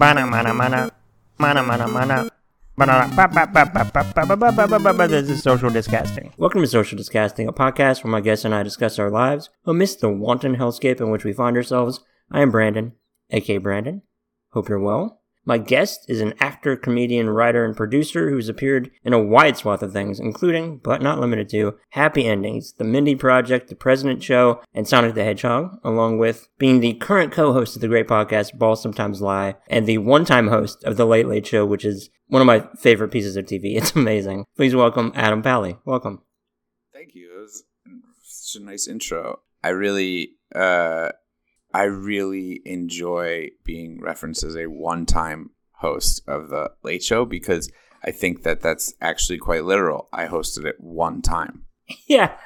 Mana mana mana. Mana mana mana. This is Social Disgusting. Welcome to Social Disgusting, a podcast where my guests and I discuss our lives amidst the wanton hellscape in which we find ourselves. I am Brandon, aka Brandon. Hope you're well. My guest is an actor, comedian, writer, and producer who's appeared in a wide swath of things, including, but not limited to, Happy Endings, The Mindy Project, The President Show, and Sonic the Hedgehog, along with being the current co-host of the great podcast Balls Sometimes Lie, and the one-time host of The Late Late Show, which is one of my favorite pieces of TV. It's amazing. Please welcome Adam Pally. Welcome. Thank you. It was such a nice intro. I really, uh, I really enjoy being referenced as a one-time host of the Late Show because I think that that's actually quite literal. I hosted it one time. Yeah,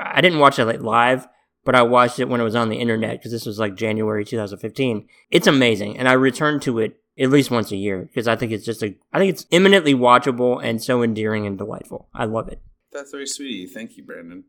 I didn't watch it like live, but I watched it when it was on the internet because this was like January 2015. It's amazing, and I return to it at least once a year because I think it's just a, I think it's eminently watchable and so endearing and delightful. I love it. That's very sweet. of you. Thank you, Brandon.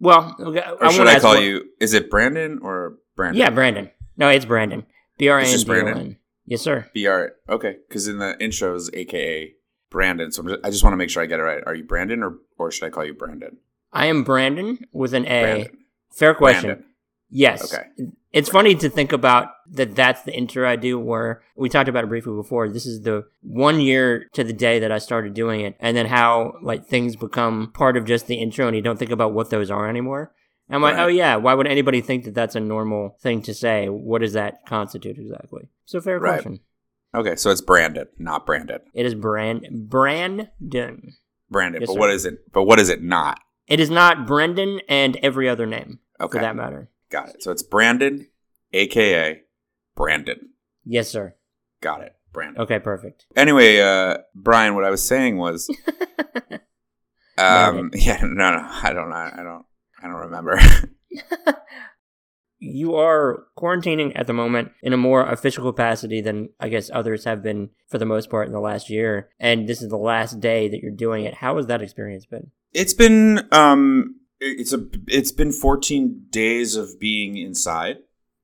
Well, okay, Or I should wanna I call what- you? Is it Brandon or Brandon? Yeah, Brandon. No, it's Brandon. B R A N D O N. Brandon? Yes, sir. Br. Okay, because in the intro is AKA Brandon. So just, I just want to make sure I get it right. Are you Brandon or or should I call you Brandon? I am Brandon with an A. Brandon. Fair question. Brandon. Yes. Okay. It's funny to think about that that's the intro I do where we talked about it briefly before. This is the one year to the day that I started doing it and then how like things become part of just the intro and you don't think about what those are anymore. And I'm like, oh yeah, why would anybody think that that's a normal thing to say? What does that constitute exactly? So fair Right. question. Okay, so it's Brandon, not Brandon. It is brand Brandon. Brandon. Yes, but sir. what is it? But what is it not? It is not Brendan and every other name Okay, for that matter. got it. So it's Brandon, AKA Brandon. Yes, sir. Got it, Brandon. Okay, perfect. Anyway, uh, Brian, what I was saying was, um, yeah, no, no, I don't, I don't, I don't remember. you are quarantining at the moment in a more official capacity than I guess others have been for the most part in the last year. And this is the last day that you're doing it. How has that experience been? It's been um it's a it's been 14 days of being inside,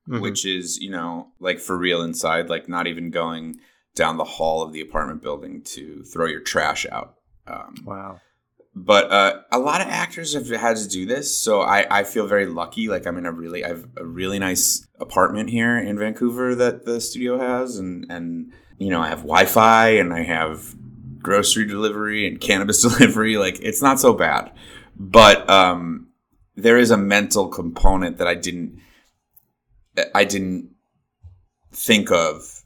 Mhm. which is, you know, like for real inside, like not even going down the hall of the apartment building to throw your trash out. Um, wow. But uh, a lot of actors have had to do this, so I, I feel very lucky. Like I'm in a really I have a really nice apartment here in Vancouver that the studio has, and and you know I have Wi-Fi and I have grocery delivery and cannabis delivery. Like it's not so bad, but um, there is a mental component that I didn't I didn't think of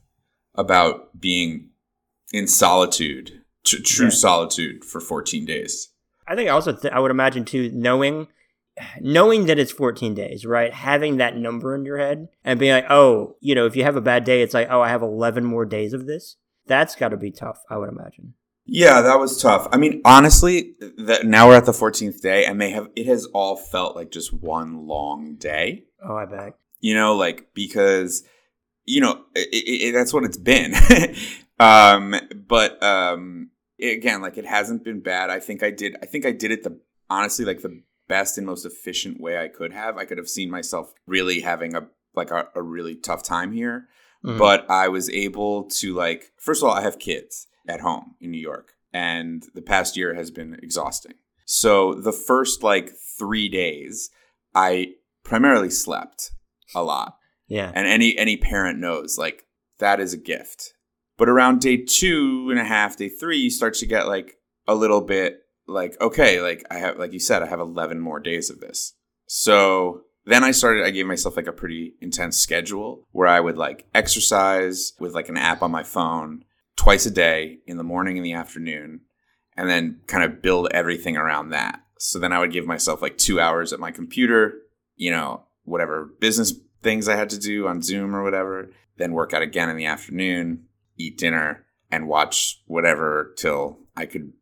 about being in solitude, tr- true Yeah. solitude for 14 days. I think I also th- I would imagine too knowing knowing that it's 14 days, right? Having that number in your head and being like, "Oh, you know, if you have a bad day, it's like, "Oh, I have 11 more days of this." That's got to be tough, I would imagine. Yeah, that was tough. I mean, honestly, that now we're at the 14th day and they have it has all felt like just one long day. Oh, I bet. You know, like because you know, it, it, that's what it's been. um but um again, like it hasn't been bad. I think I did I think I did it the honestly like the best and most efficient way I could have. I could have seen myself really having a like a, a really tough time here. Mhm. but I was able to like first of all I have kids at home in New York and the past year has been exhausting. So the first like 3 days I primarily slept a lot. yeah. And any any parent knows like that is a gift. But around day two and a half, day three, you start to get like a little bit like, okay, like I have like you said, I have eleven more days of this. So then I started I gave myself like a pretty intense schedule where I would like exercise with like an app on my phone twice a day in the morning and the afternoon, and then kind of build everything around that. So then I would give myself like two hours at my computer, you know, whatever business things I had to do on Zoom or whatever, then work out again in the afternoon, eat dinner, and watch whatever till I could,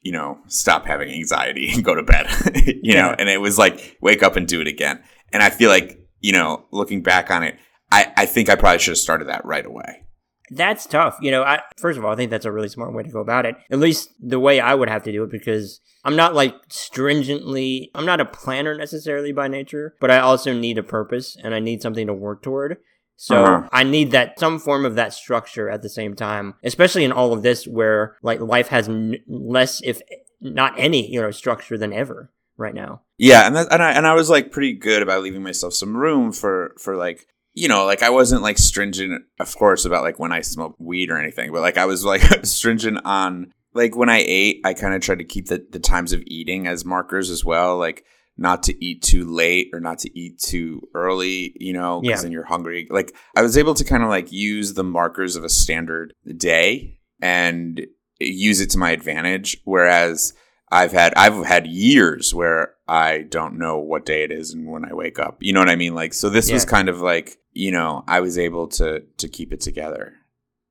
you know, stop having anxiety and go to bed. you know, and it was like wake up and do it again. And I feel like, you know, looking back on it, I, I think I probably should have started that right away. That's tough. You know, I first of all, I think that's a really smart way to go about it. At least the way I would have to do it because I'm not like stringently I'm not a planner necessarily by nature, but I also need a purpose and I need something to work toward. So uh-huh. I need that some form of that structure at the same time, especially in all of this where like life has n- less, if not any, you know, structure than ever right now. Yeah, and that, and I and I was like pretty good about leaving myself some room for for like you know like I wasn't like stringent, of course, about like when I smoked weed or anything, but like I was like stringent on like when I ate, I kind of tried to keep the the times of eating as markers as well, like not to eat too late or not to eat too early, you know, because yeah. then you're hungry. Like I was able to kind of like use the markers of a standard day and use it to my advantage, whereas I've had I've had years where I don't know what day it is and when I wake up. You know what I mean? Like so this yeah. was kind of like, you know, I was able to to keep it together.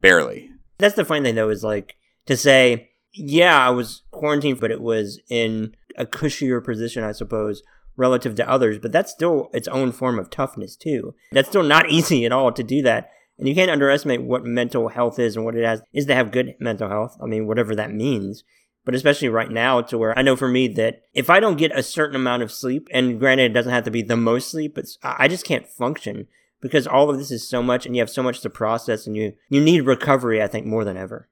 Barely. That's the funny thing though, is like to say, yeah, I was quarantined, but it was in a cushier position, I suppose, relative to others, but that's still its own form of toughness too. That's still not easy at all to do that. And you can't underestimate what mental health is and what it has is to have good mental health. I mean, whatever that means but especially right now to where I know for me that if I don't get a certain amount of sleep, and granted it doesn't have to be the most sleep, but I just can't function because all of this is so much and you have so much to process and you, you need recovery, I think, more than ever.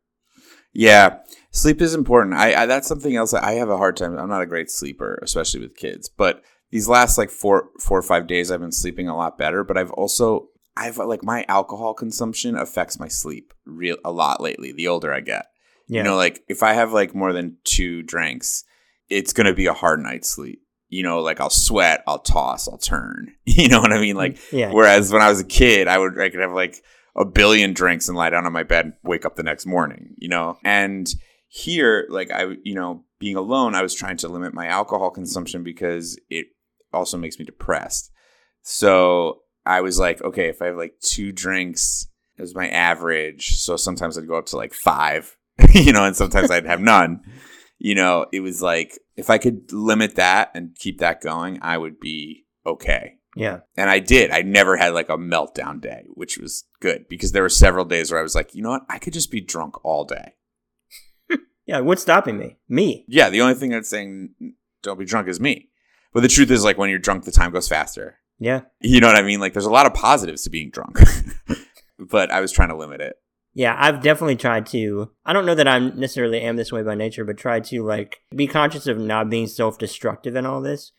Yeah, sleep is important. I, I that's something else I have a hard time. I'm not a great sleeper, especially with kids. But these last like four four or five days, I've been sleeping a lot better. But I've also I've like my alcohol consumption affects my sleep real a lot lately. The older I get, yeah. You know, like if I have like more than two drinks, it's gonna be a hard night's sleep. You know, like I'll sweat, I'll toss, I'll turn. You know what I mean? Like, mm, yeah. whereas when I was a kid, I would I could have like a billion drinks and lie down on my bed and wake up the next morning. You know, and here, like I, you know, being alone, I was trying to limit my alcohol consumption because it also makes me depressed. So I was like, okay, if I have like two drinks as my average, so sometimes I'd go up to like five you know, and sometimes I'd have none. You know, it was like if I could limit that and keep that going, I would be okay. Yeah. And I did. I never had like a meltdown day, which was good because there were several days where I was like, you know what? I could just be drunk all day. yeah. What's stopping me? Me. Yeah. The only thing that's saying don't be drunk is me. But the truth is, like, when you're drunk, the time goes faster. Yeah. You know what I mean? Like, there's a lot of positives to being drunk. but I was trying to limit it. Yeah, I've definitely tried to. I don't know that I necessarily am this way by nature, but try to like be conscious of not being self-destructive in all this.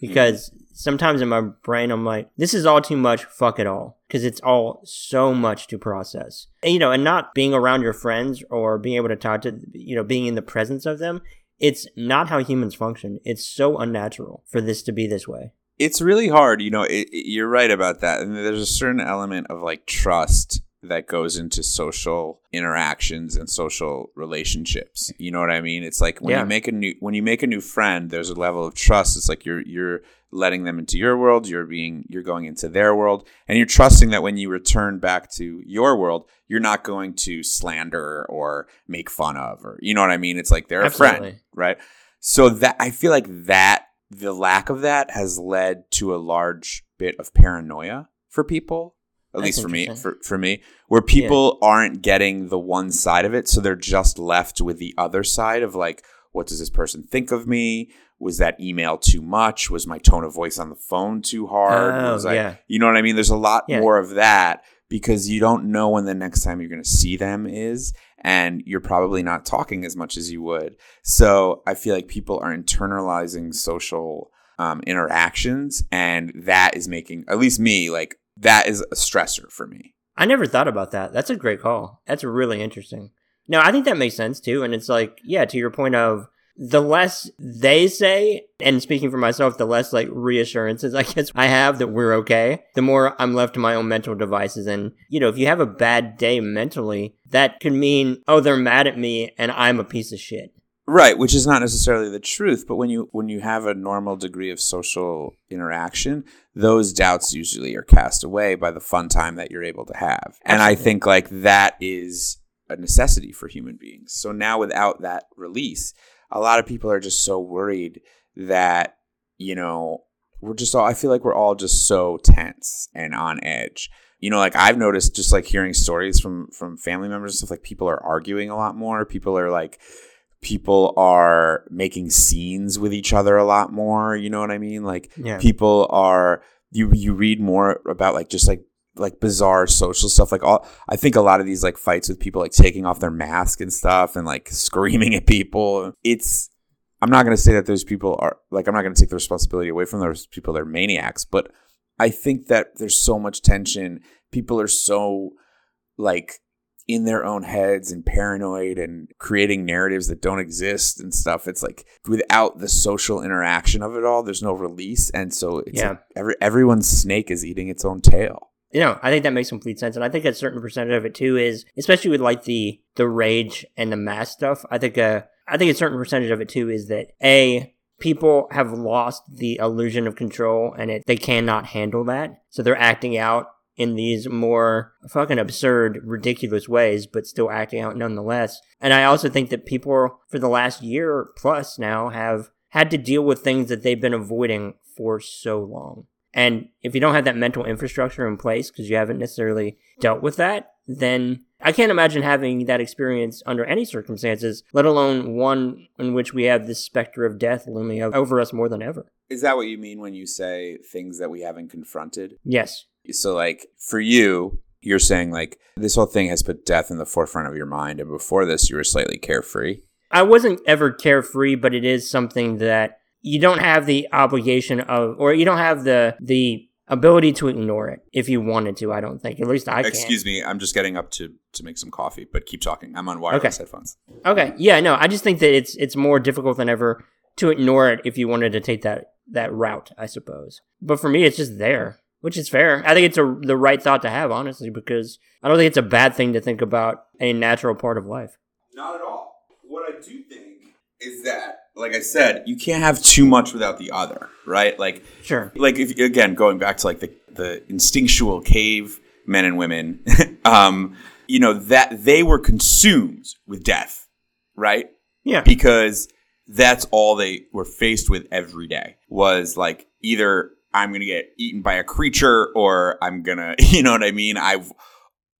Because mm-hmm. sometimes in my brain, I'm like, this is all too much. Fuck it all. Because it's all so much to process. And, you know, and not being around your friends or being able to talk to, you know, being in the presence of them. It's not how humans function. It's so unnatural for this to be this way. It's really hard. You know, it, it, you're right about that. And there's a certain element of like trust that goes into social interactions and social relationships. You know what I mean? It's like when yeah. you make a new when you make a new friend, there's a level of trust. It's like you're you're letting them into your world, you're being you're going into their world, and you're trusting that when you return back to your world, you're not going to slander or make fun of or you know what I mean? It's like they're Absolutely. a friend, right? So that I feel like that the lack of that has led to a large bit of paranoia for people at That's least for me for, for me where people yeah. aren't getting the one side of it so they're just left with the other side of like what does this person think of me was that email too much was my tone of voice on the phone too hard oh, was I, yeah. you know what i mean there's a lot yeah. more of that because you don't know when the next time you're going to see them is and you're probably not talking as much as you would so i feel like people are internalizing social um, interactions and that is making at least me like that is a stressor for me. I never thought about that. That's a great call. That's really interesting. No, I think that makes sense too. And it's like, yeah, to your point of the less they say, and speaking for myself, the less like reassurances I guess I have that we're okay, the more I'm left to my own mental devices. And, you know, if you have a bad day mentally, that could mean, oh, they're mad at me and I'm a piece of shit. Right, which is not necessarily the truth, but when you when you have a normal degree of social interaction, those doubts usually are cast away by the fun time that you're able to have. And I think like that is a necessity for human beings. So now without that release, a lot of people are just so worried that, you know, we're just all I feel like we're all just so tense and on edge. You know, like I've noticed just like hearing stories from from family members and stuff like people are arguing a lot more. People are like people are making scenes with each other a lot more you know what i mean like yeah. people are you you read more about like just like like bizarre social stuff. Like all, I think a lot of these like fights with people like taking off their mask and stuff and like screaming at people. It's I'm not going to say that those people are like I'm not going to take the responsibility away from those people. They're maniacs, but I think that there's so much tension. People are so like in their own heads and paranoid and creating narratives that don't exist and stuff. It's like without the social interaction of it all, there's no release, and so it's yeah. like every everyone's snake is eating its own tail. You know, I think that makes complete sense, and I think a certain percentage of it too is, especially with like the the rage and the mass stuff. I think uh, I think a certain percentage of it too is that a people have lost the illusion of control and it, they cannot handle that, so they're acting out in these more fucking absurd, ridiculous ways, but still acting out nonetheless. And I also think that people for the last year plus now have had to deal with things that they've been avoiding for so long. And if you don't have that mental infrastructure in place because you haven't necessarily dealt with that, then I can't imagine having that experience under any circumstances, let alone one in which we have this specter of death looming over us more than ever. Is that what you mean when you say things that we haven't confronted? Yes. So, like, for you, you're saying, like, this whole thing has put death in the forefront of your mind. And before this, you were slightly carefree. I wasn't ever carefree, but it is something that you don't have the obligation of, or you don't have the the ability to ignore it if you wanted to. I don't think. At least I. can Excuse me. I'm just getting up to to make some coffee, but keep talking. I'm on wireless okay. headphones. Okay. Yeah. No. I just think that it's it's more difficult than ever to ignore it if you wanted to take that that route. I suppose. But for me, it's just there, which is fair. I think it's a the right thought to have, honestly, because I don't think it's a bad thing to think about a natural part of life. Not at all. What I do think is that like I said, you can't have too much without the other, right? Like sure. Like if again going back to like the the instinctual cave men and women, um, you know that they were consumed with death, right? Yeah. Because that's all they were faced with every day was like either I'm gonna get eaten by a creature or I'm gonna, you know what I mean? I've,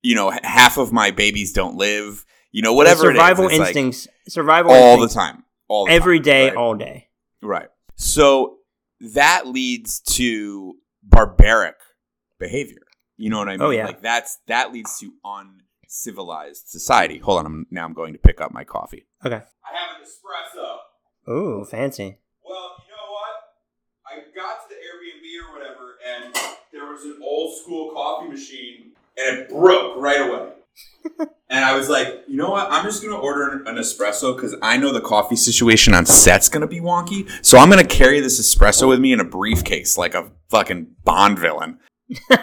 you know, half of my babies don't live. You know, whatever. The survival instincts. Like survival all instincts. the time all every time, day, right? all day. Right. So that leads to barbaric behavior. You know what I oh, mean? Oh yeah. Like that's that leads to uncivilized society. Hold on, I'm, now I'm going to pick up my coffee. Okay. I have an espresso. Ooh, fancy. Well, you know what? I got to the Airbnb or whatever, and there was an old school coffee machine, and it broke right away and I was like, you know what? I'm just gonna order an, espresso because I know the coffee situation on set's gonna be wonky. So I'm gonna carry this espresso with me in a briefcase like a fucking Bond villain.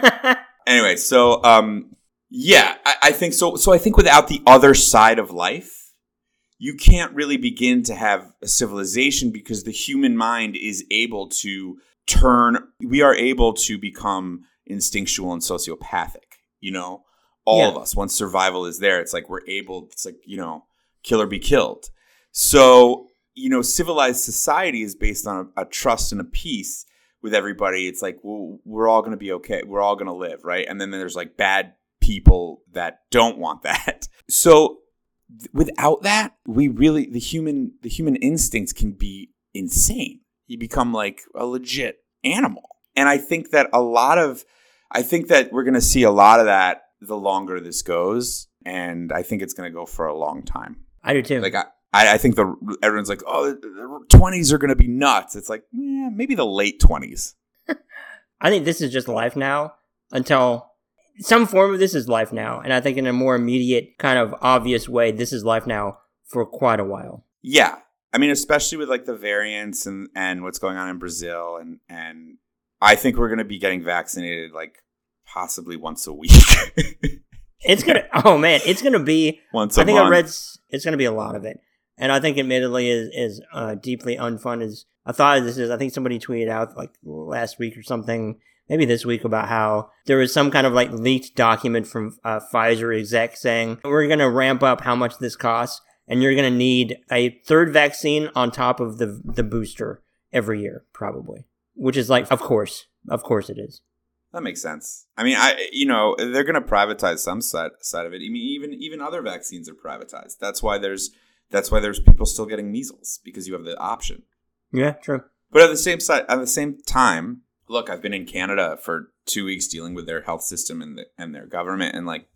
anyway, so um, yeah, I, I think so. So I think without the other side of life, you can't really begin to have a civilization because the human mind is able to turn. We are able to become instinctual and sociopathic. You know all yeah. of us once survival is there it's like we're able it's like you know kill or be killed so you know civilized society is based on a, a trust and a peace with everybody it's like well, we're all going to be okay we're all going to live right and then there's like bad people that don't want that so th- without that we really the human the human instincts can be insane you become like a legit animal and i think that a lot of i think that we're going to see a lot of that the longer this goes, and I think it's going to go for a long time. I do too. Like I, I think the everyone's like, oh, the twenties are going to be nuts. It's like, yeah, maybe the late twenties. I think this is just life now until some form of this is life now, and I think in a more immediate, kind of obvious way, this is life now for quite a while. Yeah, I mean, especially with like the variants and and what's going on in Brazil, and and I think we're going to be getting vaccinated like possibly once a week. it's gonna. Oh man, it's gonna be once. I think month. I read it's gonna be a lot of it, and I think admittedly is is uh, deeply unfun. Is I thought this is, I think somebody tweeted out like last week or something, maybe this week about how there was some kind of like leaked document from uh, Pfizer exec saying we're gonna ramp up how much this costs, and you're gonna need a third vaccine on top of the the booster every year, probably. Which is like, of course, of course it is. That makes sense. I mean, I you know they're going to privatize some side side of it. I mean, even even other vaccines are privatized. That's why there's that's why there's people still getting measles because you have the option. Yeah, true. But at the same side, at the same time, Look, I've been in Canada for two weeks dealing with their health system and the, and their government, and like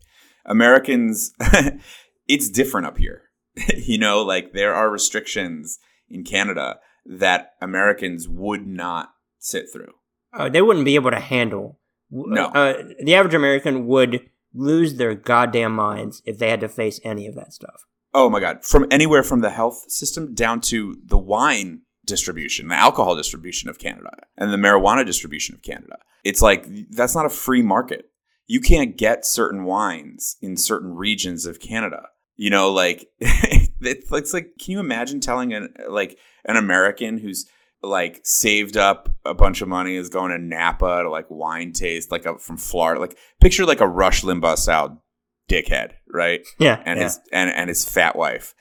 Americans, it's different up here. you know, like there are restrictions in Canada that Americans would not sit through. Uh, they wouldn't be able to handle. No. Uh, the average American would lose their goddamn minds if they had to face any of that stuff. Oh my god! From anywhere from the health system down to the wine distribution, the alcohol distribution of Canada, and the marijuana distribution of Canada. It's like that's not a free market. You can't get certain wines in certain regions of Canada. You know, like it's like, can you imagine telling an like an American who's like saved up a bunch of money is going to Napa to like wine taste like a, from Florida. Like picture like a Rush Limbaugh style dickhead, right? Yeah, and yeah. his and and his fat wife,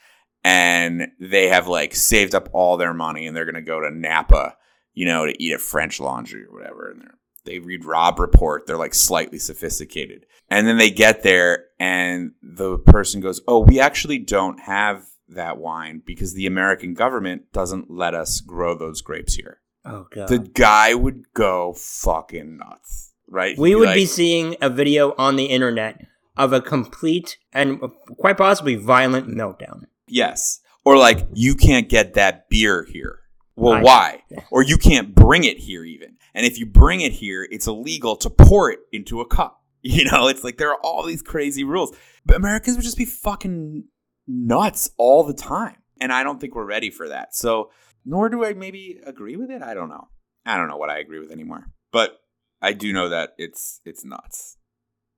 and they have like saved up all their money and they're gonna go to Napa, you know, to eat at French Laundry or whatever, and they they read Robb Report. They're like slightly sophisticated, and then they get there and the person goes, "Oh, we actually don't have." that wine because the American government doesn't let us grow those grapes here. Oh god. The guy would go fucking nuts, right? we He'd would like, be seeing a video on the internet of a complete and quite possibly violent meltdown. yes, or like you can't get that beer here. Well, I- why? Or you can't bring it here even. And if you bring it here, it's illegal to pour it into a cup. You know, it's like there are all these crazy rules. But Americans would just be fucking nuts all the time. And I don't think we're ready for that. So, nor do I maybe agree with it. I don't know. I don't know what I agree with anymore. But I do know that it's it's nuts.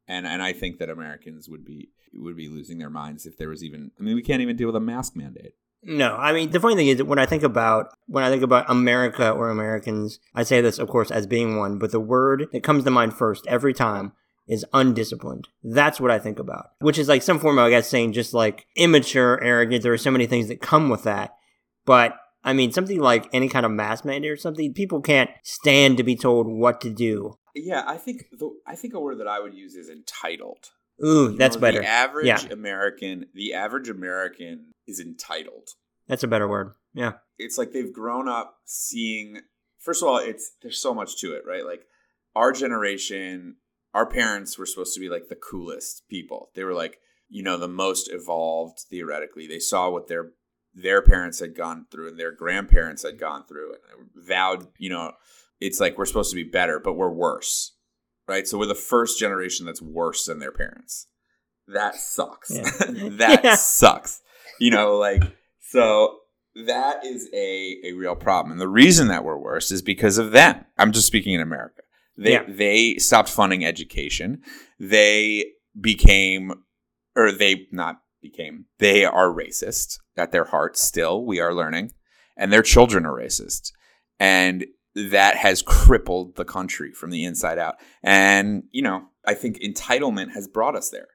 And and I think that Americans would be would be losing their minds if there was even I mean, we can't even deal with a mask mandate. No, I mean the funny thing is when I think about when I think about America or Americans, I say this of course as being one, but the word that comes to mind first every time is undisciplined. That's what I think about. Which is like some form of I guess saying just like immature, arrogant. There are so many things that come with that. But I mean something like any kind of mass mandate or something, people can't stand to be told what to do. Yeah, I think the I think a word that I would use is entitled. Ooh, You that's know, better. The average Yeah. American, the average American is entitled. That's a better word. Yeah. It's like they've grown up seeing. First of all, it's there's so much to it, right? Like our generation, our parents were supposed to be like the coolest people. They were like, you know, the most evolved theoretically. They saw what their their parents had gone through and their grandparents had gone through, and vowed, you know, it's like we're supposed to be better, but we're worse, right? So we're the first generation that's worse than their parents. That sucks. Yeah. that Yeah. sucks. You know, like so that is a a real problem. And the reason that we're worse is because of them. I'm just speaking in America. They Yeah. they stopped funding education. They became or they not became. They are racist at their heart still. We are learning. And their children are racist. And that has crippled the country from the inside out. And, you know, I think entitlement has brought us there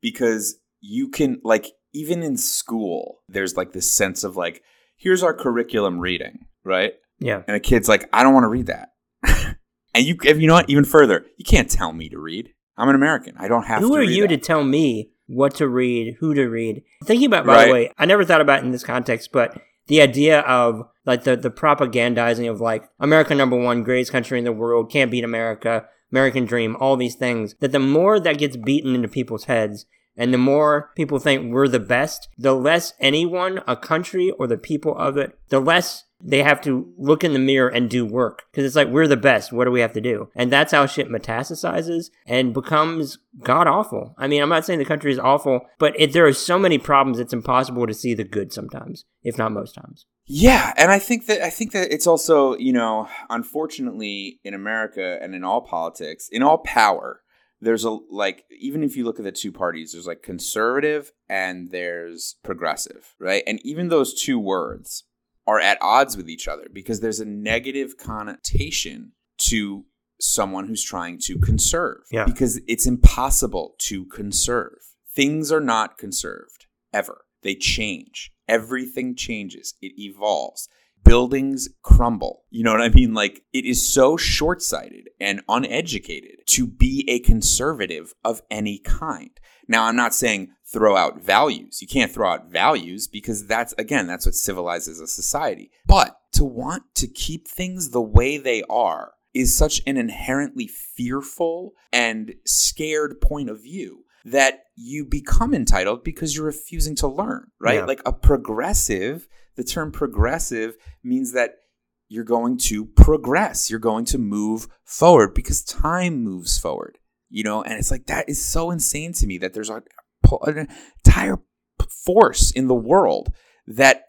because you can, like, even in school, there's like this sense of like, here's our curriculum reading, right? Yeah. And a kid's like, I don't want to read that. and you, if you know what, even further, you can't tell me to read. I'm an American. I don't have Who to. are you that. to tell me what to read, who to read? Thinking about, by Right. the way, I never thought about it in this context, but the idea of like the, the propagandizing of like America number one, greatest country in the world, can't beat America, American dream, all these things, that the more that gets beaten into people's heads and the more people think we're the best, the less anyone, a country, or the people of it, the less they have to look in the mirror and do work. Because it's like, we're the best. What do we have to do? And that's how shit metastasizes and becomes god awful. I mean, I'm not saying the country is awful, but it, there are so many problems, it's impossible to see the good sometimes, if not most times. Yeah, and I think that I think that it's also, you know, unfortunately in America and in all politics, in all power, there's a like even if you look at the two parties, there's like conservative and there's progressive, right? And even those two words are at odds with each other because there's a negative connotation to someone who's trying to conserve. Yeah. Because it's impossible to conserve. Things are not conserved ever. They change. Everything changes. It evolves. Buildings crumble. You know what I mean? Like, it is so short sighted and uneducated to be a conservative of any kind. Now, I'm not saying throw out values. You can't throw out values because that's, again, that's what civilizes a society. But to want to keep things the way they are is such an inherently fearful and scared point of view that you become entitled because you're refusing to learn, right? Yeah. Like a progressive, the term progressive means that you're going to progress, you're going to move forward because time moves forward, you know? And it's like that is so insane to me that there's a, an entire force in the world that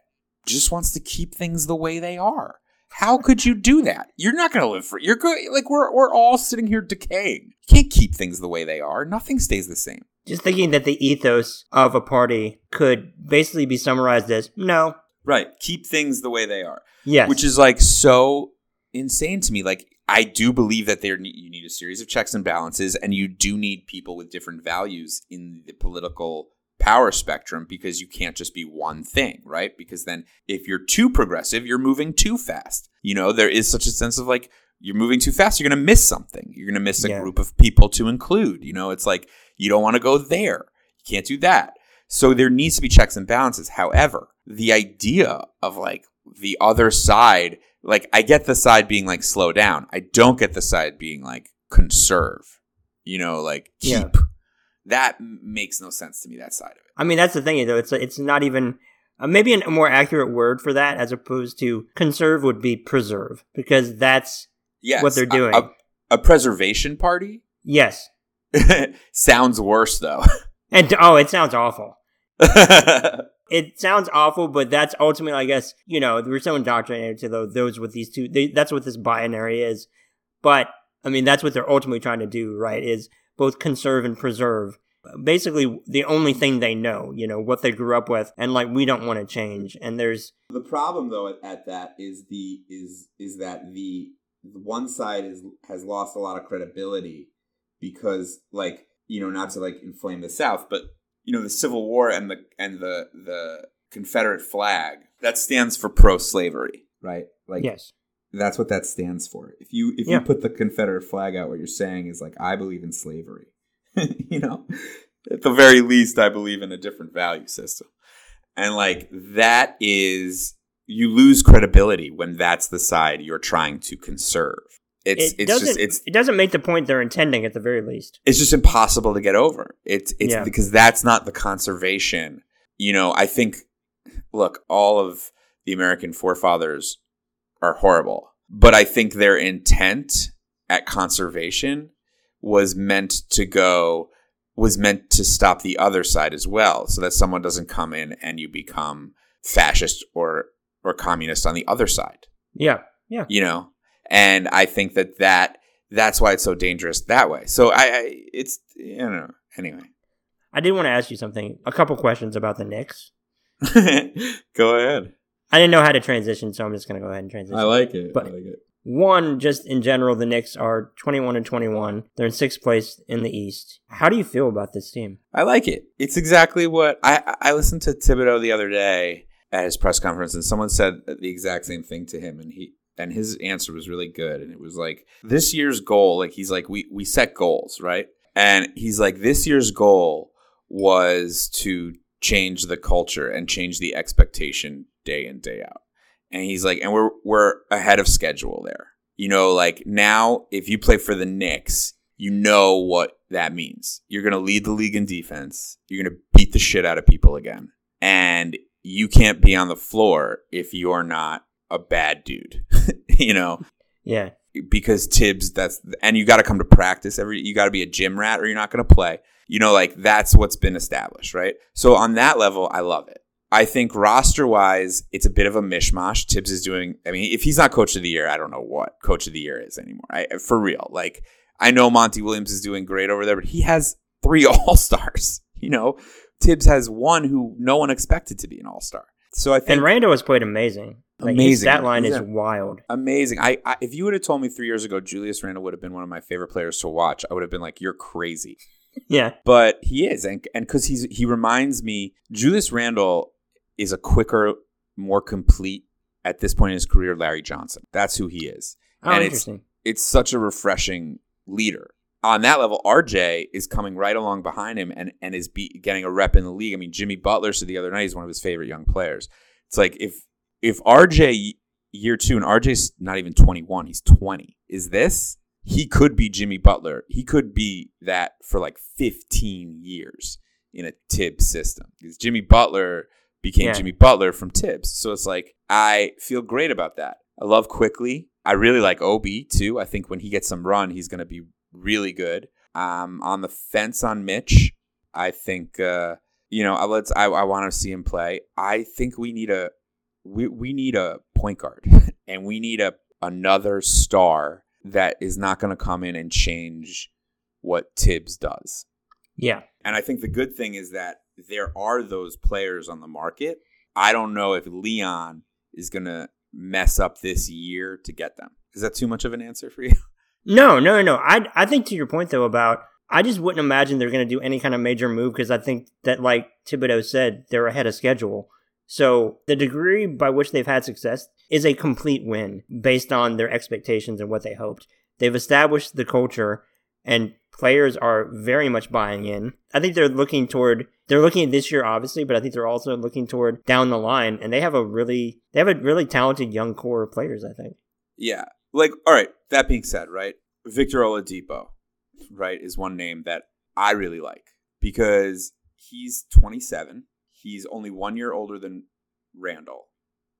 just wants to keep things the way they are. How could you do that? You're not going to live for. You're going like we're we're all sitting here decaying. You can't keep things the way they are. Nothing stays the same. Just thinking that the ethos of a party could basically be summarized as no. Right. Keep things the way they are. Yes. Which is like so insane to me. Like I do believe that there you need a series of checks and balances, and you do need people with different values in the political power spectrum because you can't just be one thing, right? Because then if you're too progressive, you're moving too fast. You know, there is such a sense of like you're moving too fast, you're going to miss something. You're going to miss a Yeah. group of people to include. You know, it's like you don't want to go there. You can't do that. So there needs to be checks and balances. However, the idea of like the other side, like I get the side being like slow down. I don't get the side being like conserve. You know, like Yeah. That makes no sense to me. That side of it. I mean, that's the thing, though. It's it's not even uh, maybe a more accurate word for that, as opposed to conserve, would be preserve, because that's Yes, What they're doing. A, a preservation party yes. sounds worse though. And oh, it sounds awful. It sounds awful, but that's ultimately, I guess, you know, we're so indoctrinated to those, those with these two. They, that's what this binary is. But I mean, that's what they're ultimately trying to do, right? Is both conserve and preserve. Basically, the only thing they know, you know, what they grew up with, and like we don't want to change. And there's the problem though at, at that is the is is that the, one side is has lost a lot of credibility because like you know not to like inflame the South, but you know the Civil War and the and the the Confederate flag that stands for pro slavery, right? Like yes, that's what that stands for. If you if Yeah. you put the Confederate flag out, what you're saying is like I believe in slavery. you know, at the very least, I believe in a different value system, and like that is you lose credibility when that's the side you're trying to conserve. It's it it's doesn't. just it's it doesn't make the point they're intending at the very least. it's just impossible to get over. It's it's Yeah. because that's not the conservation. You know, I think look, all of the American forefathers are horrible, but I think their intent at conservation was meant to go was meant to stop the other side as well, so that someone doesn't come in and you become fascist or or communist on the other side Yeah, yeah. you know and i think that that that's why it's so dangerous that way so i, I it's i don't know anyway I did want to ask you something. A couple questions about the Knicks. go ahead I didn't know how to transition, so I'm just going to go ahead and transition. I like it But- like it One, just in general, the Knicks are 21 and 21. They're in sixth place in the East. How do you feel about this team? i like it it's exactly what i i listened to thibodeau the other day at his press conference and someone said the exact same thing to him and he and his answer was really good and it was like this year's goal like he's like we we set goals right and he's like this year's goal was to change the culture and change the expectation day in day out and he's like and we're we're ahead of schedule there you know like now if you play for the Knicks you know what that means you're going to lead the league in defense you're going to beat the shit out of people again and you can't be on the floor if you're not a bad dude you know Yeah. because Tibbs that's and you got to come to practice every you got to be a gym rat or you're not going to play. You know like that's what's been established, right? So on that level, I love it. I think roster wise, it's a bit of a mishmash. Tibbs is doing I mean, if he's not coach of the year, I don't know what coach of the year is anymore. I, for real. Like I know Monty Williams is doing great over there, but he has three all-stars, you know. Tibbs has one who no one expected to be an all-star. So I think And Randle has played amazing. Like, Amazing. That line is wild. amazing. I, I if you would have told me three years ago Julius Randle would have been one of my favorite players to watch, I would have been like, "You're crazy." Yeah. But he is, and and because he's he reminds me, Julius Randle is a quicker, more complete at this point in his career. Larry Johnson. That's who he is. Oh, And it's- interesting. It's such a refreshing leader. On that level, RJ is coming right along behind him and and is be, getting a rep in the league. I mean, Jimmy Butler said the other night he's one of his favorite young players. It's like if if RJ year two, and RJ's not even 21. He's 20. Is this? He could be Jimmy Butler. He could be that for like 15 years in a Tibbs system. Because Jimmy Butler became Yeah. Jimmy Butler from Tibbs. So it's like, I feel great about that. I love quickly. I really like Obi too. I think when he gets some run, he's going to be really good. Um, on the fence on Mitch, I think uh, you know. I- Let's. I, I want to see him play. I think we need a we we need a point guard, and we need a another star that is not going to come in and change what Tibbs does. Yeah. And I think the good thing is that there are those players on the market. I don't know if Leon is going to mess up this year to get them. Is that too much of an answer for you? No, no, no. I I think to your point though about I just wouldn't imagine they're going to do any kind of major move because I think that like Thibodeau said they're ahead of schedule. So the degree by which they've had success is a complete win based on their expectations and what they hoped. They've established the culture and players are very much buying in. I think they're looking toward they're looking at this year obviously, but I think they're also looking toward down the line and they have a really they have a really talented young core of players, I think. Yeah. Like, all right, that being said, right? Victor Oladipo, right, is one name that I really like because he's 27. He's only one year older than Randle.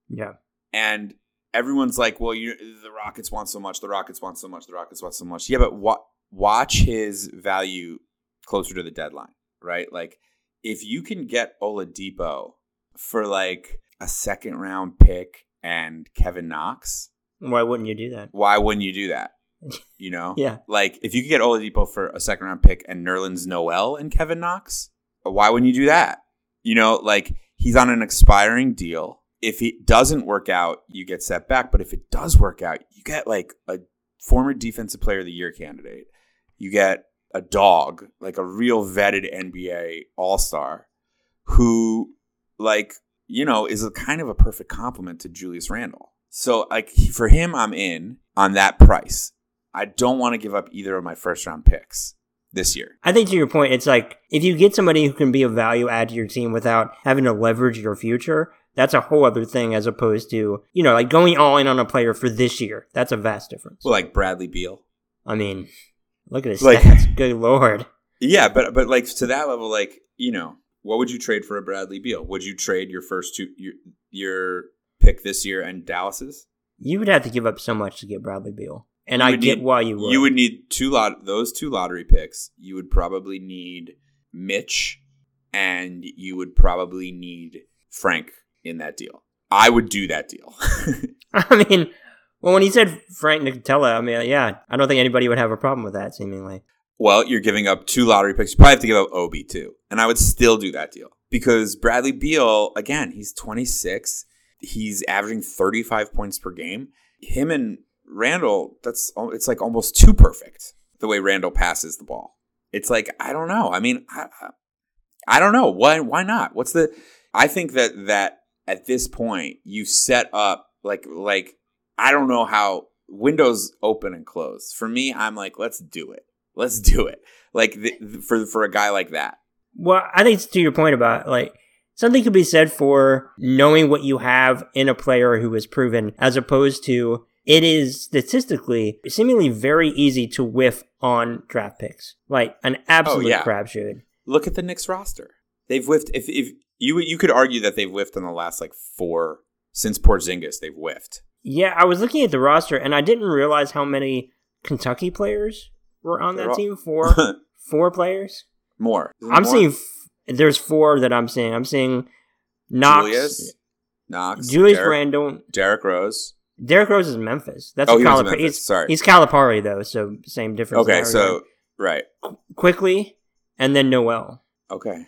Yeah. And everyone's like, well, you the Rockets want so much, the Rockets want so much, the Rockets want so much. Yeah, but wa- watch his value closer to the deadline, right? Like, if you can get Oladipo for like a second round pick and Kevin Knox, Why wouldn't you do that? why wouldn't you do that? You know? Yeah. Like, if you could get Oladipo for a second round pick and Nerlens Noel and Kevin Knox, why wouldn't you do that? You know, like he's on an expiring deal. If it doesn't work out, you get set back. But if it does work out, you get like a former defensive player of the year candidate. You get a dog, like a real vetted NBA all star who, like, you know, is a kind of a perfect complement to Julius Randle. So, like, for him, I'm in on that price. I don't want to give up either of my first round picks this year. I think to your point, it's like if you get somebody who can be a value add to your team without having to leverage your future, that's a whole other thing as opposed to, you know, like going all in on a player for this year. That's a vast difference. Well, like Bradley Beal. I mean, look at his Like- stats. Good lord. Yeah, but but like to that level, like you know, what would you trade for a Bradley Beal? Would you trade your first two your your pick this year and Dallas's? You would have to give up so much to get Bradley Beal. And I get need- why you would. You would need two lot those two lottery picks. You would probably need Mitch, and you would probably need Frank in that deal. I would do that deal. I mean, well, when he said Frank Nicotella, I mean, yeah, I don't think anybody would have a problem with that, seemingly. Well, you're giving up two lottery picks. You probably have to give up Obi too. And I would still do that deal. Because Bradley Beal, again, he's 26. He's averaging 35 points per game. Him and Randle, that's it's like almost too perfect the way Randle passes the ball. It's like I don't know. I mean, I, I- don't know. Why why not? What's the I think that that at this point you set up like like I don't know how windows open and close. For me, I'm like, let's do it. Let's do it. Like the, for for a guy like that. Well, I think to your point about like something could be said for knowing what you have in a player who is proven, as opposed to it is statistically seemingly very easy to whiff on draft picks, like an absolute yeah. crapshoot. Look at the Knicks roster. They've whiffed. If if you you could argue that they've whiffed in the last like four since Porzingis, they've whiffed. Yeah, I was looking at the roster and I didn't realize how many Kentucky players were on They're that all- team. Four, four players. more. I'm more? seeing. F- there's four that I'm seeing. I'm seeing Knox, Julius, Knox, Julius Derrick, Randle, Derrick Rose. Derrick Rose is Memphis. That's Oh, Calipari. Memphis. He's, Sorry. he's Calipari though, so same difference. Okay, so right. quickly, and then Noel. Okay.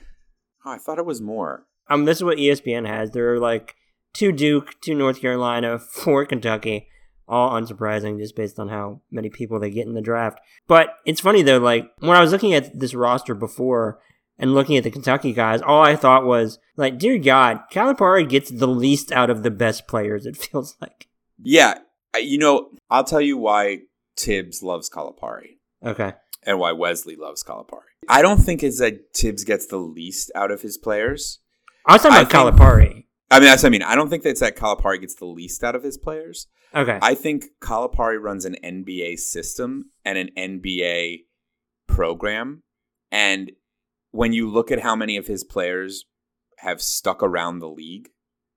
Oh, I thought it was more. Um, this is what ESPN has. There are like two Duke, two North Carolina, four Kentucky. All unsurprising, just based on how many people they get in the draft. But it's funny though, like when I was looking at this roster before and looking at the Kentucky guys, all I thought was like, dear God, Calipari gets the least out of the best players. It feels like. Yeah, you know, I'll tell you why Tibbs loves Calipari Okay. and why Wesley loves Calipari. I don't think it's that Tibbs gets the least out of his players. I was talking I about think- Calipari. I mean, that's what I mean. I don't think that's that Calipari gets the least out of his players. Okay. I think Calipari runs an NBA system and an NBA program. And when you look at how many of his players have stuck around the league,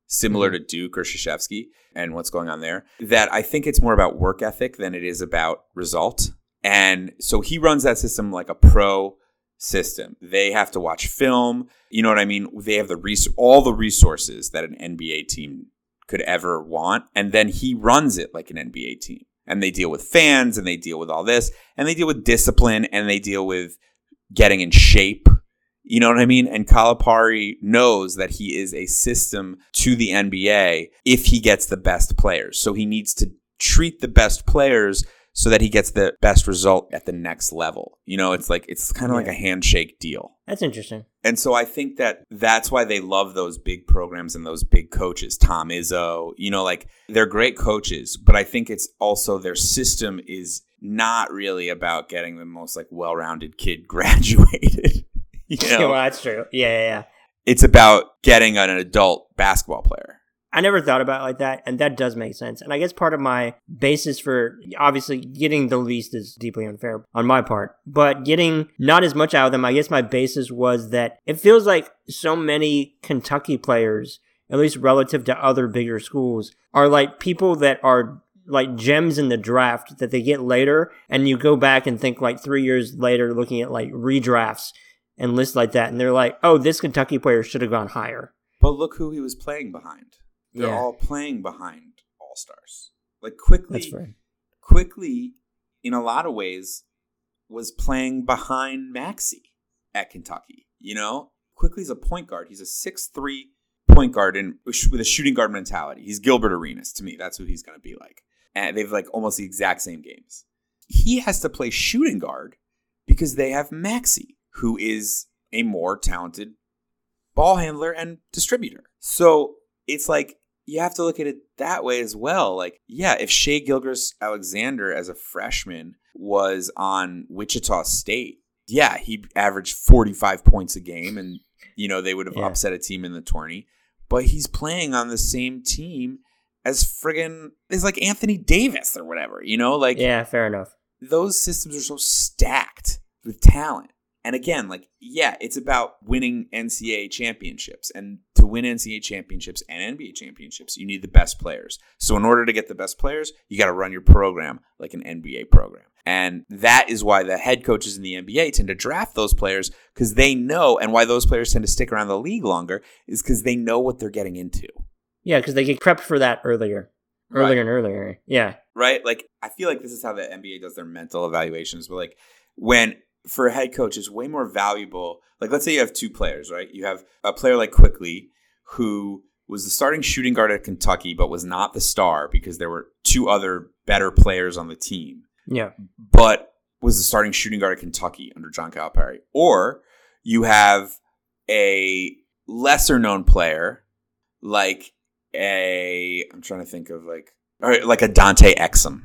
similar mm-hmm. to Duke or Krzyzewski and what's going on there, that I think it's more about work ethic than it is about result. And so he runs that system like a pro system. They have to watch film. You know what I mean? They have the res- all the resources that an NBA team could ever want. And then he runs it like an NBA team. And they deal with fans and they deal with all this and they deal with discipline and they deal with getting in shape you know what I mean? And Calipari knows that he is a system to the NBA if he gets the best players. So he needs to treat the best players so that he gets the best result at the next level. You know, it's like it's kind of yeah. like a handshake deal. That's interesting. And so I think that that's why they love those big programs and those big coaches, Tom Izzo, you know, like they're great coaches, but I think it's also their system is not really about getting the most like well-rounded kid graduated. You know? well, that's true. Yeah, yeah, yeah. It's about getting an adult basketball player. I never thought about it like that, and that does make sense. And I guess part of my basis for obviously getting the least is deeply unfair on my part, but getting not as much out of them, I guess my basis was that it feels like so many Kentucky players, at least relative to other bigger schools, are like people that are like gems in the draft that they get later, and you go back and think like three years later, looking at like redrafts and lists like that, and they're like, oh, this Kentucky player should have gone higher. But look who he was playing behind. They're yeah. all playing behind all stars. Like Quickley, right. Quickley, in a lot of ways, was playing behind Maxey at Kentucky. You know, Quickley's a point guard. He's a six three point guard and with a shooting guard mentality. He's Gilbert Arenas to me. That's who he's going to be like. And they've like almost the exact same games. He has to play shooting guard because they have Maxey who is a more talented ball handler and distributor. So it's like you have to look at it that way as well. Like, yeah, if Shai Gilgeous-Alexander as a freshman was on Wichita State, yeah, he averaged 45 points a game and, you know, they would have yeah. upset a team in the tourney. But he's playing on the same team as friggin' is like Anthony Davis or whatever, you know? Like, yeah, fair enough. Those systems are so stacked with talent and again, like, yeah, it's about winning NCAA championships. And to win NCAA championships and NBA championships, you need the best players. So, in order to get the best players, you got to run your program like an NBA program. And that is why the head coaches in the NBA tend to draft those players because they know, and why those players tend to stick around the league longer is because they know what they're getting into. Yeah, because they get prepped for that earlier, earlier right. and earlier. Yeah. Right? Like, I feel like this is how the NBA does their mental evaluations. But, like, when for a head coach is way more valuable. Like, let's say you have two players, right? You have a player like Quickley, who was the starting shooting guard at Kentucky, but was not the star because there were two other better players on the team. Yeah. But was the starting shooting guard at Kentucky under John Calipari. Or you have a lesser known player like a I'm trying to think of like all right, like a Dante Exum,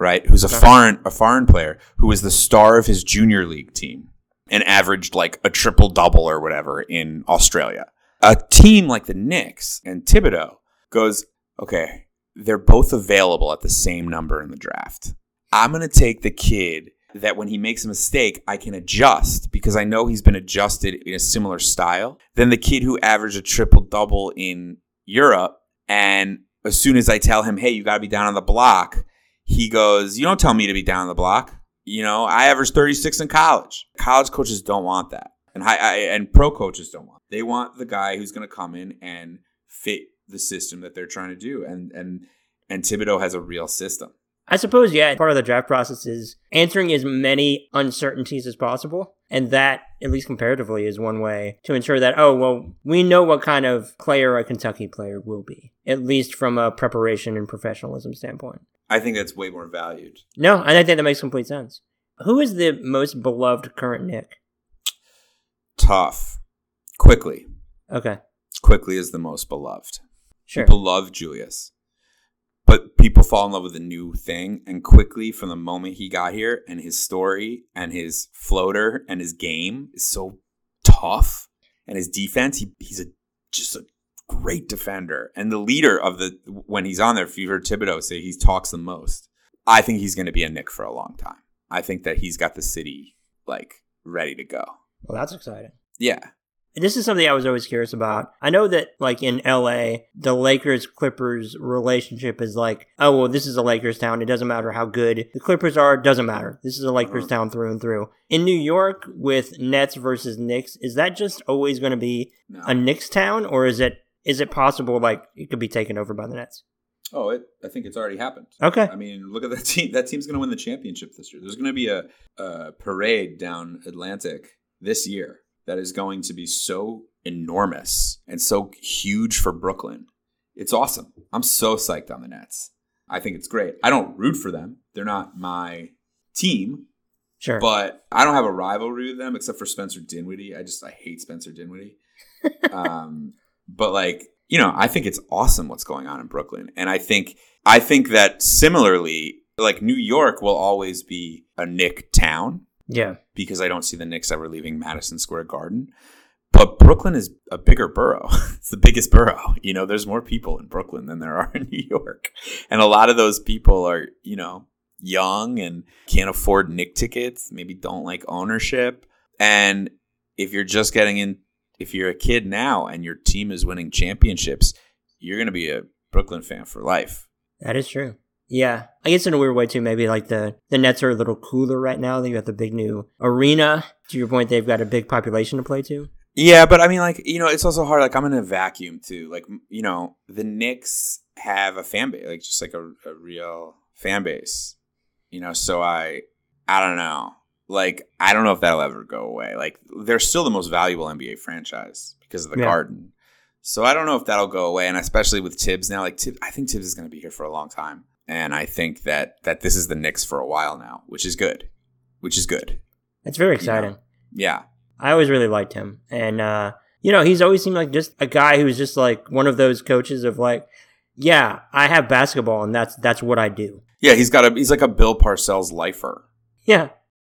right? Who's a foreign a foreign player who was the star of his junior league team and averaged like a triple double or whatever in Australia. A team like the Knicks and Thibodeau goes, okay, they're both available at the same number in the draft. I'm going to take the kid that when he makes a mistake, I can adjust because I know he's been adjusted in a similar style than the kid who averaged a triple double in Europe. And as soon as I tell him, hey, you got to be down on the block, he goes, You don't tell me to be down the block. You know, I averaged 36 in college. College coaches don't want that. And high, I, and pro coaches don't want. They want the guy who's going to come in and fit the system that they're trying to do. And and and Thibodeau has a real system. I suppose, yeah, part of the draft process is answering as many uncertainties as possible. And that, at least comparatively, is one way to ensure that, oh, well, we know what kind of player a Kentucky player will be, at least from a preparation and professionalism standpoint. I think that's way more valued. No, and I think that makes complete sense. Who is the most beloved current Knick? Tough. Quickley. Okay. Quickley is the most beloved. Sure. People love Julius. People fall in love with a new thing. And Quickley from the moment he got here, and his story, and his floater, and his game is so tough. And his defense, he, he's a just a great defender and the leader of the when he's on there. If you heard Thibodeau say he talks the most, I think he's going to be a Knick for a long time. I think that he's got the city like ready to go. Well, that's exciting. Yeah. This is something I was always curious about. I know that, like in LA, the Lakers Clippers relationship is like, oh, well, this is a Lakers town. It doesn't matter how good the Clippers are. It doesn't matter. This is a Lakers uh-huh. town through and through. In New York, with Nets versus Knicks, is that just always going to be no. a Knicks town, or is it is it possible like it could be taken over by the Nets? Oh, it, I think it's already happened. Okay. I mean, look at that team. That team's going to win the championship this year. There's going to be a, a parade down Atlantic this year that is going to be so enormous and so huge for Brooklyn. It's awesome. I'm so psyched on the Nets. I think it's great. I don't root for them. They're not my team. Sure. But I don't have a rivalry with them except for Spencer Dinwiddie. I just I hate Spencer Dinwiddie. um, but like, you know, I think it's awesome what's going on in Brooklyn. And I think I think that similarly, like New York will always be a Knick town. Yeah. Because I don't see the Knicks ever leaving Madison Square Garden. But Brooklyn is a bigger borough. it's the biggest borough. You know, there's more people in Brooklyn than there are in New York. And a lot of those people are, you know, young and can't afford Knick tickets, maybe don't like ownership. And if you're just getting in, if you're a kid now and your team is winning championships, you're going to be a Brooklyn fan for life. That is true. Yeah, I guess in a weird way too. Maybe like the the Nets are a little cooler right now. They've got the big new arena. To your point, they've got a big population to play to. Yeah, but I mean, like you know, it's also hard. Like I'm in a vacuum too. Like you know, the Knicks have a fan base, like just like a, a real fan base. You know, so I, I don't know. Like I don't know if that'll ever go away. Like they're still the most valuable NBA franchise because of the yeah. Garden. So I don't know if that'll go away, and especially with Thibs now. Like Thibs, I think Thibs is going to be here for a long time, and I think that that this is the Knicks for a while now, which is good, which is good. It's very exciting. You know? Yeah, I always really liked him. And, uh, you know, he's always seemed like just a guy who's just like one of those coaches of like, yeah, I have basketball and that's, that's what I do. Yeah. He's got a, he's like a Bill Parcells lifer. Yeah.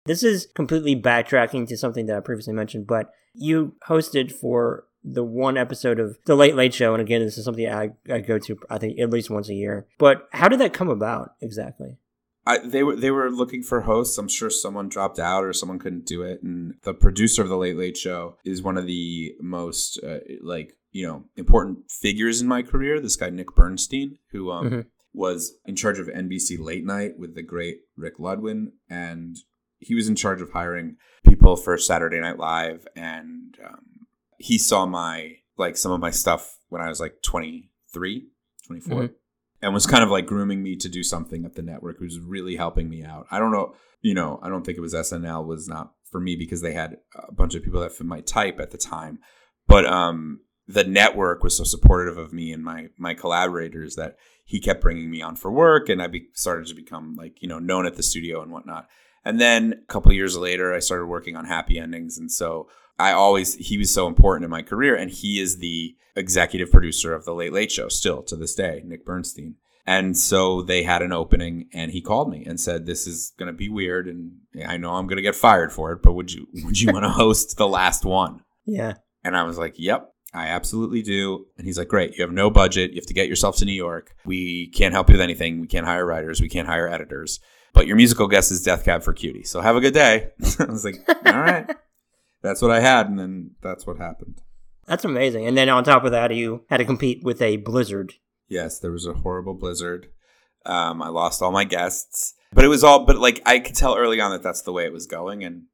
This is completely backtracking to something that I previously mentioned, but you hosted for the one episode of the Late Late Show. And again, this is something I, I go to, I think, at least once a year. But how did that come about exactly? I, they were they were looking for hosts. I'm sure someone dropped out or someone couldn't do it. And the producer of the Late Late Show is one of the most uh, like you know important figures in my career. This guy Nick Bernstein, who um, mm-hmm. was in charge of NBC Late Night with the great Rick Ludwin, and he was in charge of hiring people for Saturday Night Live. And um, he saw my like some of my stuff when I was like 23, 24. Mm-hmm and was kind of like grooming me to do something at the network who's really helping me out. I don't know, you know, I don't think it was SNL was not for me because they had a bunch of people that fit my type at the time. But um the network was so supportive of me and my my collaborators that he kept bringing me on for work and I be, started to become like, you know, known at the studio and whatnot. And then a couple years later I started working on happy endings and so I always he was so important in my career, and he is the executive producer of the Late Late Show still to this day, Nick Bernstein. And so they had an opening, and he called me and said, "This is going to be weird, and I know I'm going to get fired for it, but would you would you want to host the last one?" Yeah. And I was like, "Yep, I absolutely do." And he's like, "Great, you have no budget. You have to get yourself to New York. We can't help you with anything. We can't hire writers. We can't hire editors." But your musical guest is Death Cab for Cutie. So have a good day. I was like, all right that's what I had, and then that's what happened. That's amazing. And then on top of that, you had to compete with a blizzard. Yes, there was a horrible blizzard. Um, I lost all my guests, but it was all. But like I could tell early on that that's the way it was going, and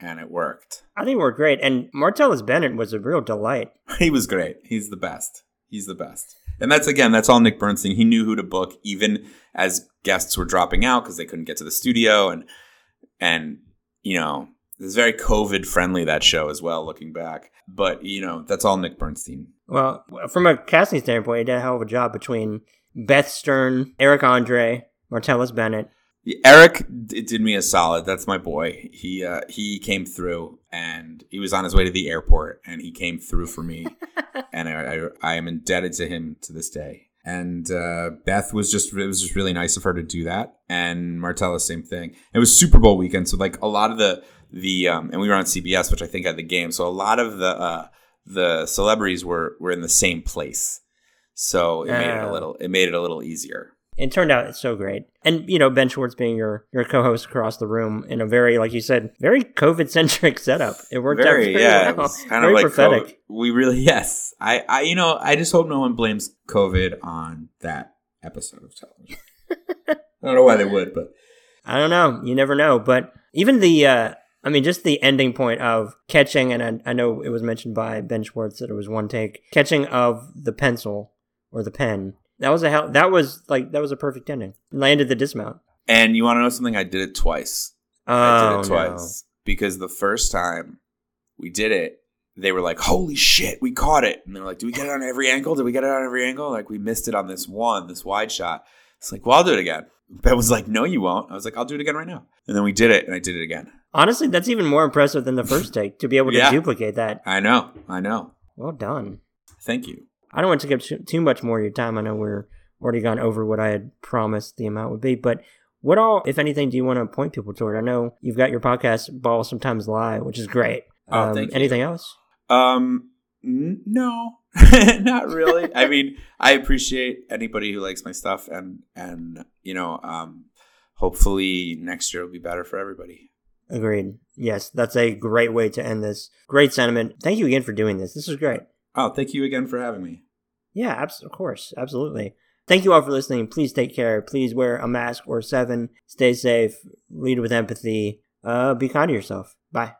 and it worked. I think it worked great. And Martellus Bennett was a real delight. he was great. He's the best. He's the best. And that's again, that's all Nick Bernstein. He knew who to book, even as guests were dropping out because they couldn't get to the studio, and and you know it's very COVID friendly that show as well. Looking back, but you know that's all Nick Bernstein. Well, from a casting standpoint, he did a hell of a job between Beth Stern, Eric Andre, Martellus Bennett. Eric did me a solid. That's my boy. He uh, he came through, and he was on his way to the airport, and he came through for me, and I, I, I am indebted to him to this day. And uh, Beth was just it was just really nice of her to do that, and Martellus same thing. It was Super Bowl weekend, so like a lot of the the um, and we were on CBS, which I think had the game. So a lot of the uh, the celebrities were were in the same place, so it made it a Ah. little it made it a little easier. It turned out it's so great. And, you know, Ben Schwartz being your, your co host across the room in a very, like you said, very COVID centric setup. It worked out Very very yeah, it well. was kind very of like prophetic. We really yes. I I you know I just hope no one blames COVID on that episode of television. I don't know why they would, but I don't know. You never know. But even the, uh, I mean, just the ending point of catching, and I, I know it was mentioned by Ben Schwartz that it was one take, catching of the pencil or the pen. That was a hell. That was like that was a perfect ending. Landed the dismount. and you want to know something? I did it twice. Oh, I did it oh, no. twice because the first time we did it, they were like, "Holy shit, we caught it!" And they're like, "Do we get it on every angle? Did we get it on every angle?" Like we missed it on this one, this wide shot. It's like, "Well, I'll do it again." Ben was like, "No, you won't." I was like, "I'll do it again right now." And then we did it, and I did it again. Honestly, that's even more impressive than the first take to be able to Yeah. duplicate that. I know, I know. Well done. Thank you. I don't want to take up too- too much more of your time. I know we're already gone over what I had promised the amount would be, but what all, if anything, do you want to point people toward? I know you've got your podcast, Ball Sometimes Lie, which is great. Oh, Um, thank you. Anything else? Um, n- no, not really. I mean, I appreciate anybody who likes my stuff, and and you know, um, hopefully next year will be better for everybody. Agreed. Yes, that's a great way to end this. Great sentiment. Thank you again for doing this. This was great. Oh, thank you again for having me. Yeah, abs- of course. Absolutely. Thank you all for listening. Please take care. Please wear a mask or seven. Stay safe. Lead with empathy. Uh, be kind to yourself. Bye.